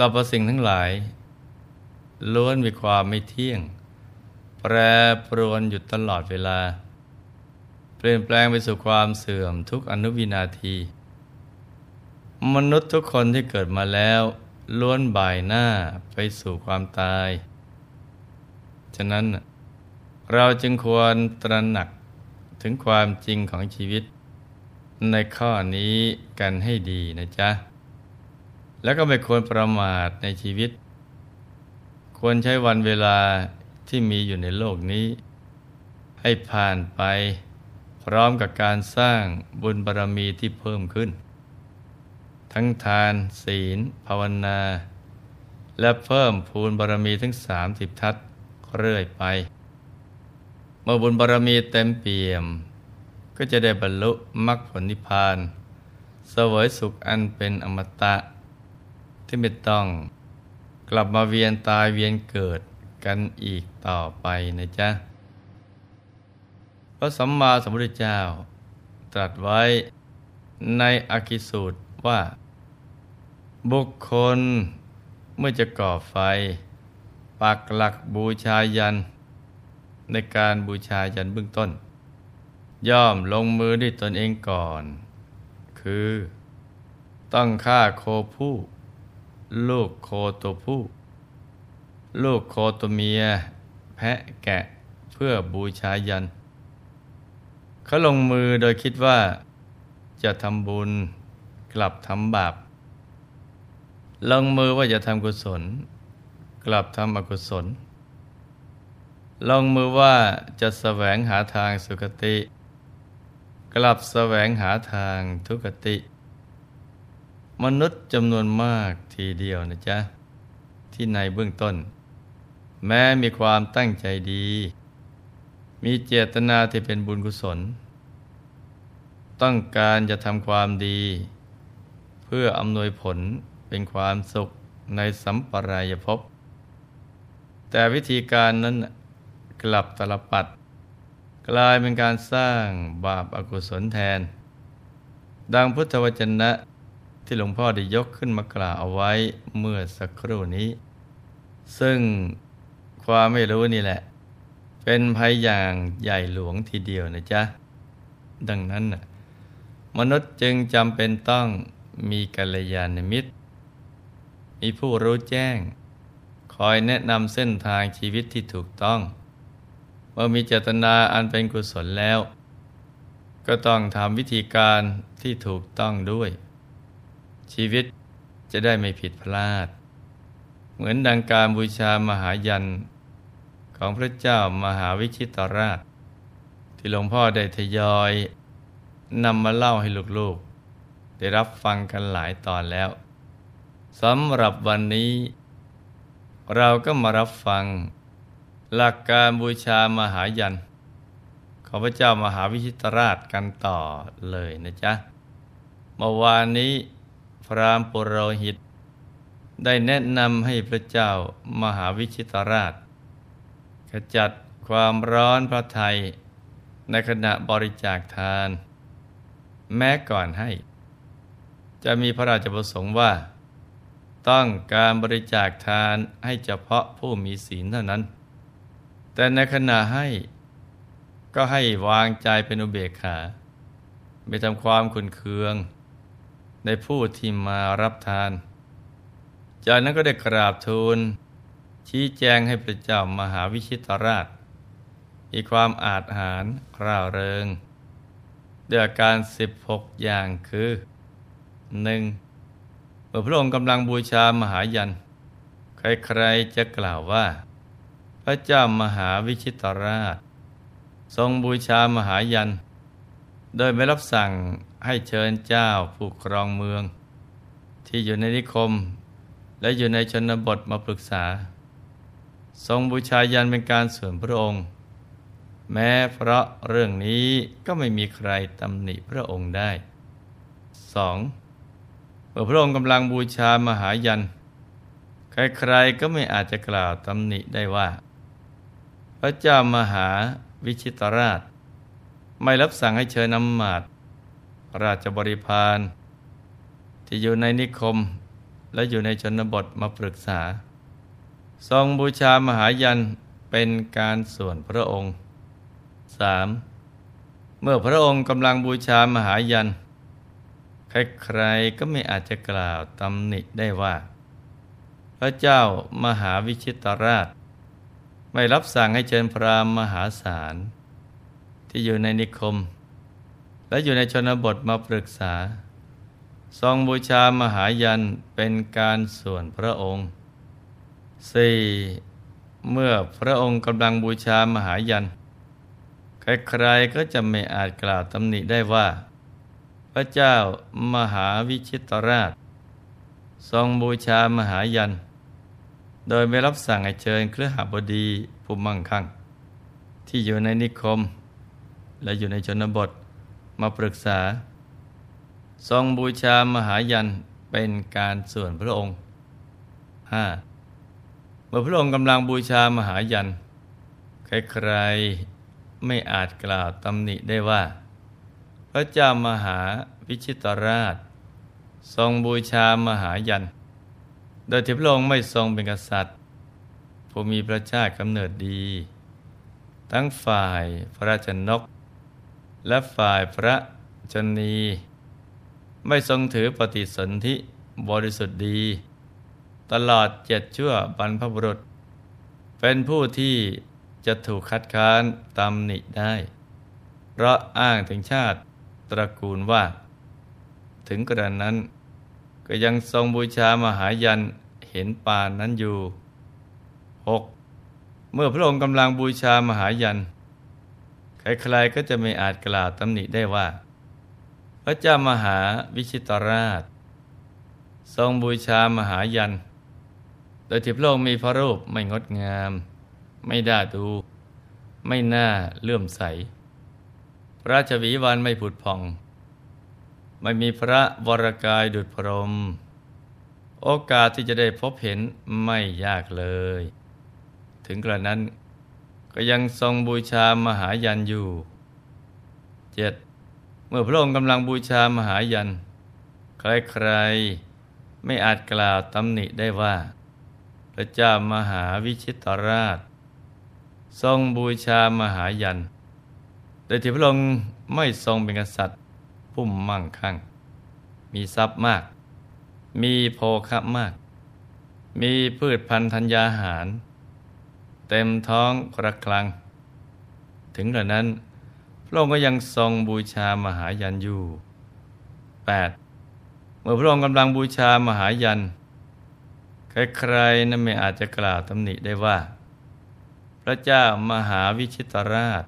รรพสิ่งทั้งหลาย ล้วนมีความไม่เที่ยง แปรปรวนอยู่ตลอดเวลา เปลี่ยนแปลงไปสู่ความเสื่อมทุกอนุวินาที มนุษย์ทุกคนที่เกิดมาแล้ว ล้วนบ่ายหน้าไปสู่ความตาย ฉะนั้นเราจึงควรตระหนักถึงความจริงของชีวิต ในข้อนี้กันให้ดีนะจ๊ะ แล้วก็ไม่ควรประมาทในชีวิต ควรใช้วันเวลาที่มีอยู่ในโลกนี้ ให้ผ่านไป พร้อมกับการสร้างบุญบารรมีที่เพิ่มขึ้น ทั้งทานศีล ภาวนา และเพิ่มพูนบารรมีทั้งสามสิบทัศเรื่อยไป เมื่อบุญบารรมีเต็มเปี่ยม ก็จะได้บรรลุมรรคผลนิพพาน เสวยสุขอันเป็นอมตะ ที่ไม่ต้องกลับมาเวียนตายเวียนเกิดกันอีกต่อไปนะจ๊ะ พระสัมมาสัมพุทธเจ้า ตรัสไว้ในอากิสูตรว่า บุคคลเมื่อจะก่อไฟ ปักหลักบูชายัน ในการบูชายันเบื้องต้น ย่อมลงมือด้วยตนเองก่อน คือ ต้องฆ่าโคผู้ ลูกโคตัวผู้ ลูกโคตัวเมีย แพะแกะเพื่อบูชายัน เขาลงมือโดยคิดว่า จะทำบุญกลับทำบาป ลงมือว่าจะทำกุศล กลับทำอกุศล ลงมือว่าจะแสวงหาทางสุคติ กลับแสวงหาทางทุกติ มนุษย์จำนวนมากทีเดียวนะจ๊ะ ที่ในเบื้องต้น แม้มีความตั้งใจดี มีเจตนาที่เป็นบุญกุศล ต้องการจะทำความดี เพื่ออำนวยผลเป็นความสุขในสัมปรายภพแต่วิธีการนั้นกลับตลปัด กลายเป็นการสร้างบาปอากุศลแทน ดังพุทธวจนะ ที่หลวงพ่อได้ยกขึ้นมากล่าวเอาไว้เมื่อสักครู่นี้ ซึ่งความไม่รู้นี่แหละ เป็นภัยอย่างใหญ่หลวงทีเดียวนะจ๊ะ ดังนั้น มนุษย์จึงจำเป็นต้องมีกัลยาณมิตร มีผู้รู้แจ้ง คอยแนะนำเส้นทางชีวิตที่ถูกต้องเมื่อมีเจตนาอันเป็นกุศลแล้ว ก็ต้องทำวิธีการที่ถูกต้องด้วย ชีวิตจะได้ไม่ผิดพลาด เหมือนดังการบูชามหายันของพระเจ้ามหาวิชิตราช ที่หลวงพ่อได้ทยอยนำมาเล่าให้ลูกๆ ได้รับฟังกันหลายตอนแล้วสำหรับวันนี้ เราก็มารับฟัง หลักการบูชามหายันของพระเจ้ามหาวิชิตราชกันต่อเลยนะจ๊ะเมื่อวานนี้ พรามปุโรหิต ได้แนะนำให้พระเจ้ามหาวิชิตราช ขจัดความร้อนพระไทยในขณะบริจาคทาน แม้ก่อนให้ จะมีพระราชประสงค์ว่า ต้องการบริจาคทานให้เฉพาะผู้มีศีลเท่านั้น แต่ในขณะให้ก็ให้วางใจเป็นอุเบกขา ไม่ทำความขุนเคือง ในผู้ที่มารับทาน จากนั้นก็ได้กราบทูล ชี้แจงให้พระเจ้ามหาวิชิตราชมีความอาจหารร่าเริงด้วยการสิบหกอย่างคือหนึ่งเมื่อพระองค์กำลังบูชามหายัน ใครๆจะกล่าวว่า พระเจ้ามหาวิชิตราช ทรงบูชามหายัน โดยไม่รับสั่ง ให้เชิญเจ้าผู้ครองเมือง ที่อยู่ในนิคม และอยู่ในชนบทมาปรึกษา ทรงบูชายันเป็นการส่วนพระองค์ แม้เพราะเรื่องนี้ก็ไม่มีใครตำหนิพระองค์ได้ 2. เมื่อพระองค์กำลังบูชามหายัน ใครๆก็ไม่อาจจะกล่าวตำหนิได้ว่า พระเจ้ามหาวิชิตราช ไม่รับสั่งให้เชิญนำมาต ราชบริพารที่อยู่ในนิคมและอยู่ในชนบทมาปรึกษา ทรงบูชามหายันเป็นการส่วนพระองค์ 3. เมื่อพระองค์กำลังบูชามหายัน ใครๆก็ไม่อาจจะกล่าวตำหนิได้ว่า พระเจ้ามหาวิชิตราช ไม่รับสั่งให้เชิญพรามมหาศาลที่อยู่ในนิคม และอยู่ในชนบทมาปรึกษา ทรงบูชามหายันเป็นการส่วนพระองค์ 4. เมื่อพระองค์กำลังบูชามหายัน ใครๆก็จะไม่อาจกล่าวตำหนิได้ว่า พระเจ้ามหาวิชิตราช ทรงบูชามหายัน โดยไม่รับสั่งให้เชิญเครือหบดีผู้มั่งคั่ง ที่อยู่ในนิคม และอยู่ในชนบท มาปรึกษา ทรงบูชามหายันเป็นการส่วนพระองค์ 5. เมื่อพระองค์กำลังบูชามหายัน ใครๆไม่อาจกล่าวตำหนิได้ว่า พระเจ้ามหาวิชิตราช ทรงบูชามหายัน โดยที่พระองค์ไม่ทรงเป็นกษัตริย์ผู้มีพระชาติกำเนิดดี ทั้งฝ่ายพระราชนก และฝ่ายพระชนี ไม่ทรงถือปฏิสนธิบริสุทธิ์ดี ตลอดเจ็ดชั่วบรรพบุรุษ เป็นผู้ที่จะถูกคัดค้านตำหนิได้ เพราะอ้างถึงชาติตระกูลว่า ถึงกระนั้น ก็ยังทรงบูชามหายันเห็นปานนั้นอยู่ 6. เมื่อพระองค์กำลังบูชามหายัน ใครๆก็จะไม่อาจกล่าวตำหนิได้ว่า พระเจ้ามหาวิชิตราช ทรงบูชามหายัน โดยที่พระองค์มีพระรูปไม่งดงาม ไม่ได้ดู ไม่น่าเลื่อมใส พระราชวิวันไม่ผุดพอง ไม่มีพระวรกายดุจพรม โอกาสที่จะได้พบเห็นไม่ยากเลย ถึงกระนั้น ก็ยังทรงบูชามหายันอยู่เจ็ดเมื่อพระองค์กำลังบูชามหายัน ใครๆไม่อาจกล่าวตำหนิได้ว่า พระเจ้ามหาวิชิตราช ทรงบูชามหายัน โดยที่พระองค์ไม่ทรงเป็นกษัตริย์ผู้มั่งคั่ง มีทรัพย์มาก มีโภคะมาก มีพืชพันธัญญาหาร เต็มท้องกระคลัง ถึงกระนั้น พระองค์ก็ยังทรงบูชามหายันอยู่ 8. เมื่อพระองค์กำลังบูชามหายัน ใครๆนั้นไม่อาจจะกล่าวตำหนิได้ว่า พระเจ้ามหาวิชิตราช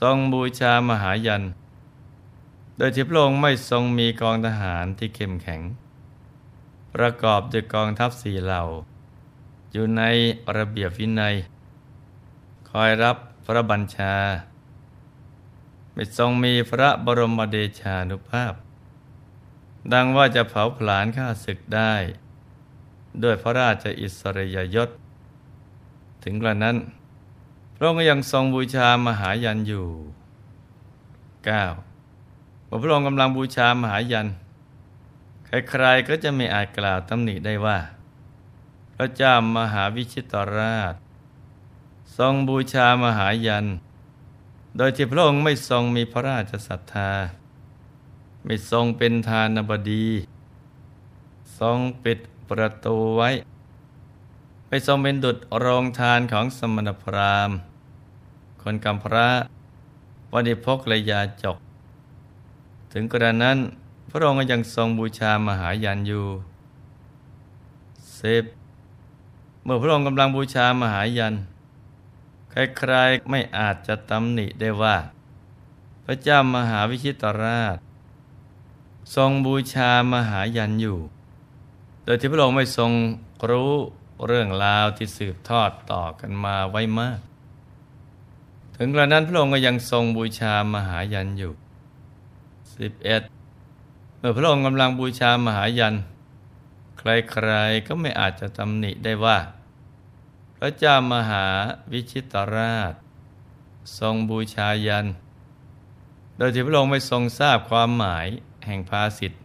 ทรงบูชามหายัน โดยที่พระองค์ไม่ทรงมีกองทหารที่เข้มแข็ง ประกอบด้วยกองทัพสี่เหล่า อยู่ในระเบียบวินัย คอยรับพระบัญชา ไม่ทรงมีพระบรมเดชานุภาพ ดังว่าจะเผาผลาญข้าศึกได้ ด้วยพระราชอิสริยยศ ถึงกระนั้น พระองค์ยังทรงบูชามหายันอยู่ 9. เมื่อพระองค์กำลังบูชามหายัน ใครๆก็จะไม่อาจกล่าวตำหนิได้ว่า ระเจ้ามหาวิชิตราช ทรงบูชามหายัน โดยที่พระองค์ไม่ทรงมีพระราชศรัทธา ไม่ทรงเป็นทานบดี ทรงปิดประตูไว้ ไม่ทรงเป็นดุจโรงทานของสมณพราหมณ์ คนกำพระวันิพกและยาจก ถึงกระนั้นพระองค์ยังทรงบูชามหายันอยู่เซฟ เมื่อพระองค์กำลังบูชามหายัน ใครๆไม่อาจจะตำหนิได้ว่า พระเจ้ามหาวิชิตราช ทรงบูชามหายันอยู่ โดยที่พระองค์ไม่ทรงรู้เรื่องราวที่สืบทอดต่อกันมาไว้มาก ถึงกระนั้นพระองค์ก็ยังทรงบูชามหายันอยู่ 11. เมื่อพระองค์กำลังบูชามหายัน ใครๆก็ไม่อาจจะตำหนิได้ว่า พระเจ้ามหาวิชิตราช ทรงบูชายัน โดยที่พระองค์ไม่ทรงทราบความหมายแห่งภาสิทธิ์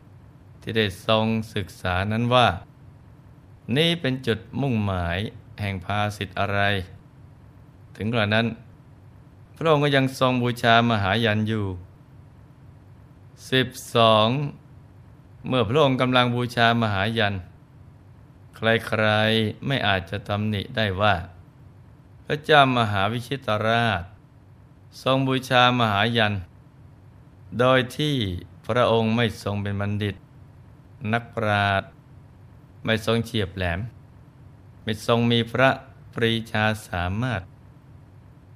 ที่ได้ทรงศึกษานั้นว่า นี่เป็นจุดมุ่งหมายแห่งภาสิทธิ์อะไร ถึงกระนั้น พระองค์ก็ยังทรงบูชามหายันอยู่สิบสอง เมื่อพระองค์กำลังบูชามหายัน ใครๆไม่อาจจะตำหนิได้ว่า พระเจ้ามหาวิชิตราช ทรงบูชามหายัน โดยที่พระองค์ไม่ทรงเป็นบัณฑิต นักปราชญ์ไม่ทรงเฉียบแหลม ไม่ทรงมีพระปรีชาสามารถ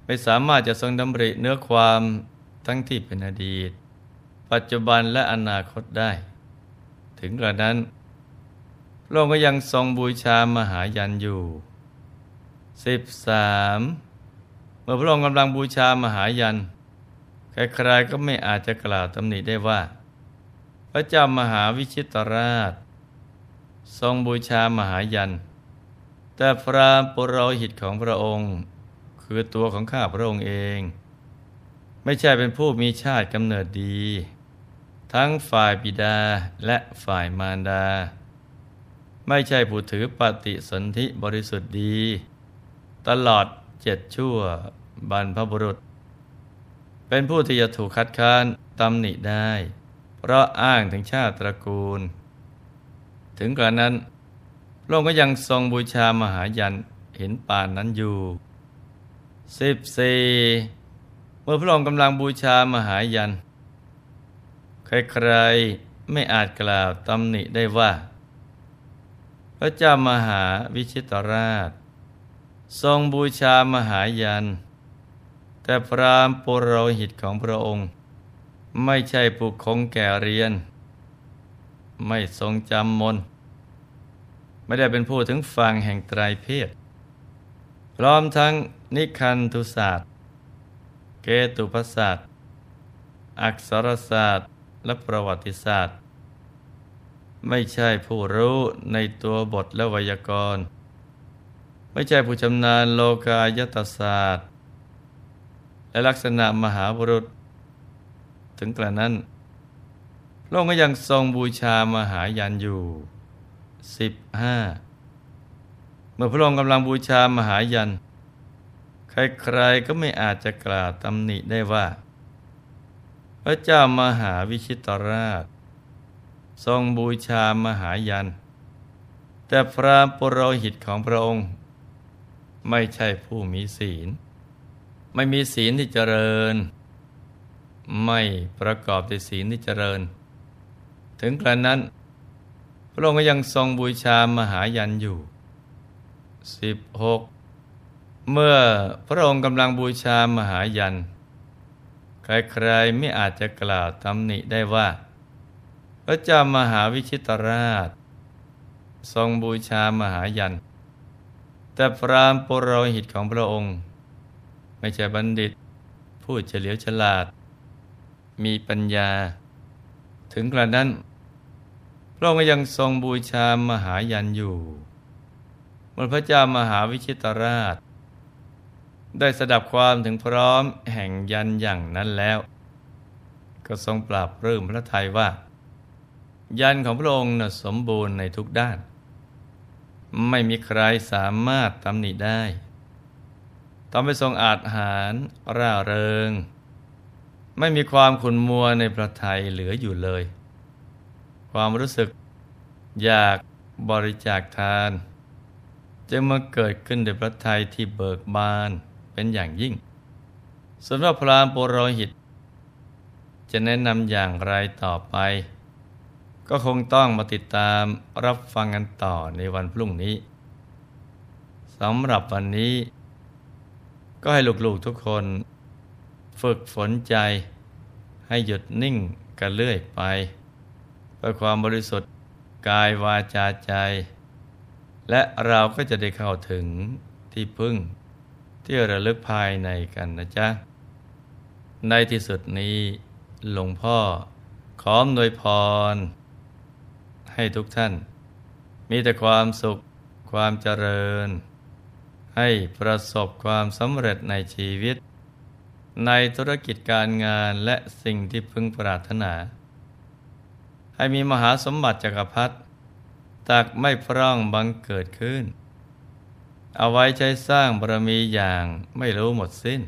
ไม่สามารถจะทรงดำริเนื้อความทั้งที่เป็นอดีต ปัจจุบันและอนาคตได้ ถึงกระนั้นพระองค์ก็ยังทรงบูชามหายันอยู่สิบสามเมื่อพระองค์กำลังบูชามหายันใครๆก็ไม่อาจจะกล่าวตำหนิได้ว่า พระเจ้ามหาวิชิตราช ทรงบูชามหายัน แต่พระปุโรหิตของพระองค์ คือตัวของข้าพระองค์เอง ไม่ใช่เป็นผู้มีชาติกำเนิดดี ทั้งฝ่ายบิดาและฝ่ายมารดา ไม่ใช่ผู้ถือปฏิสนธิบริสุทธิ์ดี ตลอดเจ็ดชั่วบรรพบุรุษ เป็นผู้ที่จะถูกคัดค้านตำหนิได้ เพราะอ้างถึงชาติตระกูล ถึงกระนั้นพระองค์ก็ยังทรงบูชามหายันเห็นป่านนั้นอยู่สิบสี่เมื่อพระองค์กำลังบูชามหายัน ใครๆไม่อาจกล่าวตำหนิได้ว่า พระเจ้ามหาวิชิตราช ทรงบูชามหายัน แต่พรามปุโรหิตของพระองค์ ไม่ใช่ผู้คงแก่เรียน ไม่ทรงจำมน ไม่ได้เป็นผู้ถึงฝั่งแห่งไตรเพศ พร้อมทั้งนิคันทุศาสตร์ เกตุพศาสตร์อักษรศาสตร์ และประวัติศาสตร์ ไม่ใช่ผู้รู้ในตัวบทและไวยากรณ์ ไม่ใช่ผู้ชำนาญโลกายตศาสตร์ และลักษณะมหาบุรุษ ถึงกระนั้น พระองค์ก็ยังทรงบูชามหายันอยู่สิบห้าเมื่อพระองค์กำลังบูชามหายันใครๆก็ไม่อาจจะกล่าวตำหนิได้ว่า พระเจ้ามหาวิชิตราช ทรงบูชามหายัน แต่พระปุโรหิตของพระองค์ ไม่ใช่ผู้มีศีล ไม่มีศีลที่เจริญ ไม่ประกอบด้วยศีลที่เจริญ ถึงกระนั้น พระองค์ก็ยังทรงบูชามหายันอยู่ 16 เมื่อพระองค์กำลังบูชามหายัน ใครๆไม่อาจจะกล่าวตำหนิได้ว่า พระเจ้ามหาวิชิตราช ทรงบูชามหายัน แต่พรามปุโรหิตของพระองค์ ไม่ใช่บัณฑิต ผู้เฉลียวฉลาด มีปัญญา ถึงกระนั้น พระองค์ยังทรงบูชามหายันอยู่เมื่อพระเจ้ามหาวิชิตราช ได้สดับความถึงพร้อมแห่งยันอย่างนั้นแล้ว ก็ทรงปราบเริ่มพระทัยว่า ยันของพระองค์น่ะสมบูรณ์ในทุกด้าน ไม่มีใครสามารถตำหนิได้ทำให้ทรงอาจหารร่าเริง ไม่มีความขุนมัวในพระทัยเหลืออยู่เลย ความรู้สึกอยากบริจาคทาน จึงมาเกิดขึ้นในพระทัยที่เบิกบาน เป็นอย่างยิ่งสำหรับพรามโปรหิต จะแนะนำอย่างไรต่อไป ก็คงต้องมาติดตามรับฟังกันต่อในวันพรุ่งนี้สำหรับวันนี้ ก็ให้ลูกๆทุกคน ฝึกฝนใจ ให้หยุดนิ่งกันเรื่อยไปเพื่อความบริสุทธิ์กายวาจาใจ และเราก็จะได้เข้าถึงที่พึ่ง ที่ระลึกภายในกันนะจ๊ะ ในที่สุดนี้หลวงพ่อขอมโดยพร ให้ทุกท่าน มีแต่ความสุขความเจริญ ให้ประสบความสำเร็จในชีวิต ในธุรกิจการงานและสิ่งที่พึงปรารถนา ให้มีมหาสมบัติจักรพรรดิตักไม่พร่องบังเกิดขึ้น เอาไว้ใช้สร้างบารมีอย่างไม่รู้หมดสิ้น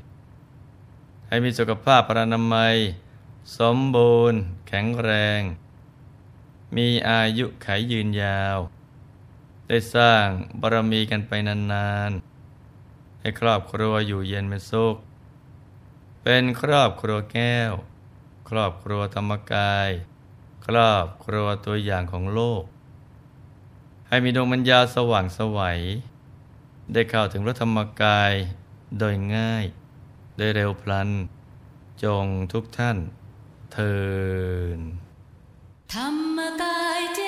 ให้มีสุขภาพพระนามัย สมบูรณ์ แข็งแรง มีอายุขายยืนยาว ได้สร้างบารมีกันไปนานๆ ให้ครอบครัวอยู่เย็นเป็นสุข เป็นครอบครัวแก้ว ครอบครัวธรรมกาย ครอบครัวตัวอย่างของโลก ให้มีดวงปัญญาสว่างสวัย ได้เข้าถึงพระธรรมกายโดยง่าย โดยเร็วพลัน จงทุกท่านเทินธรรมกายเจ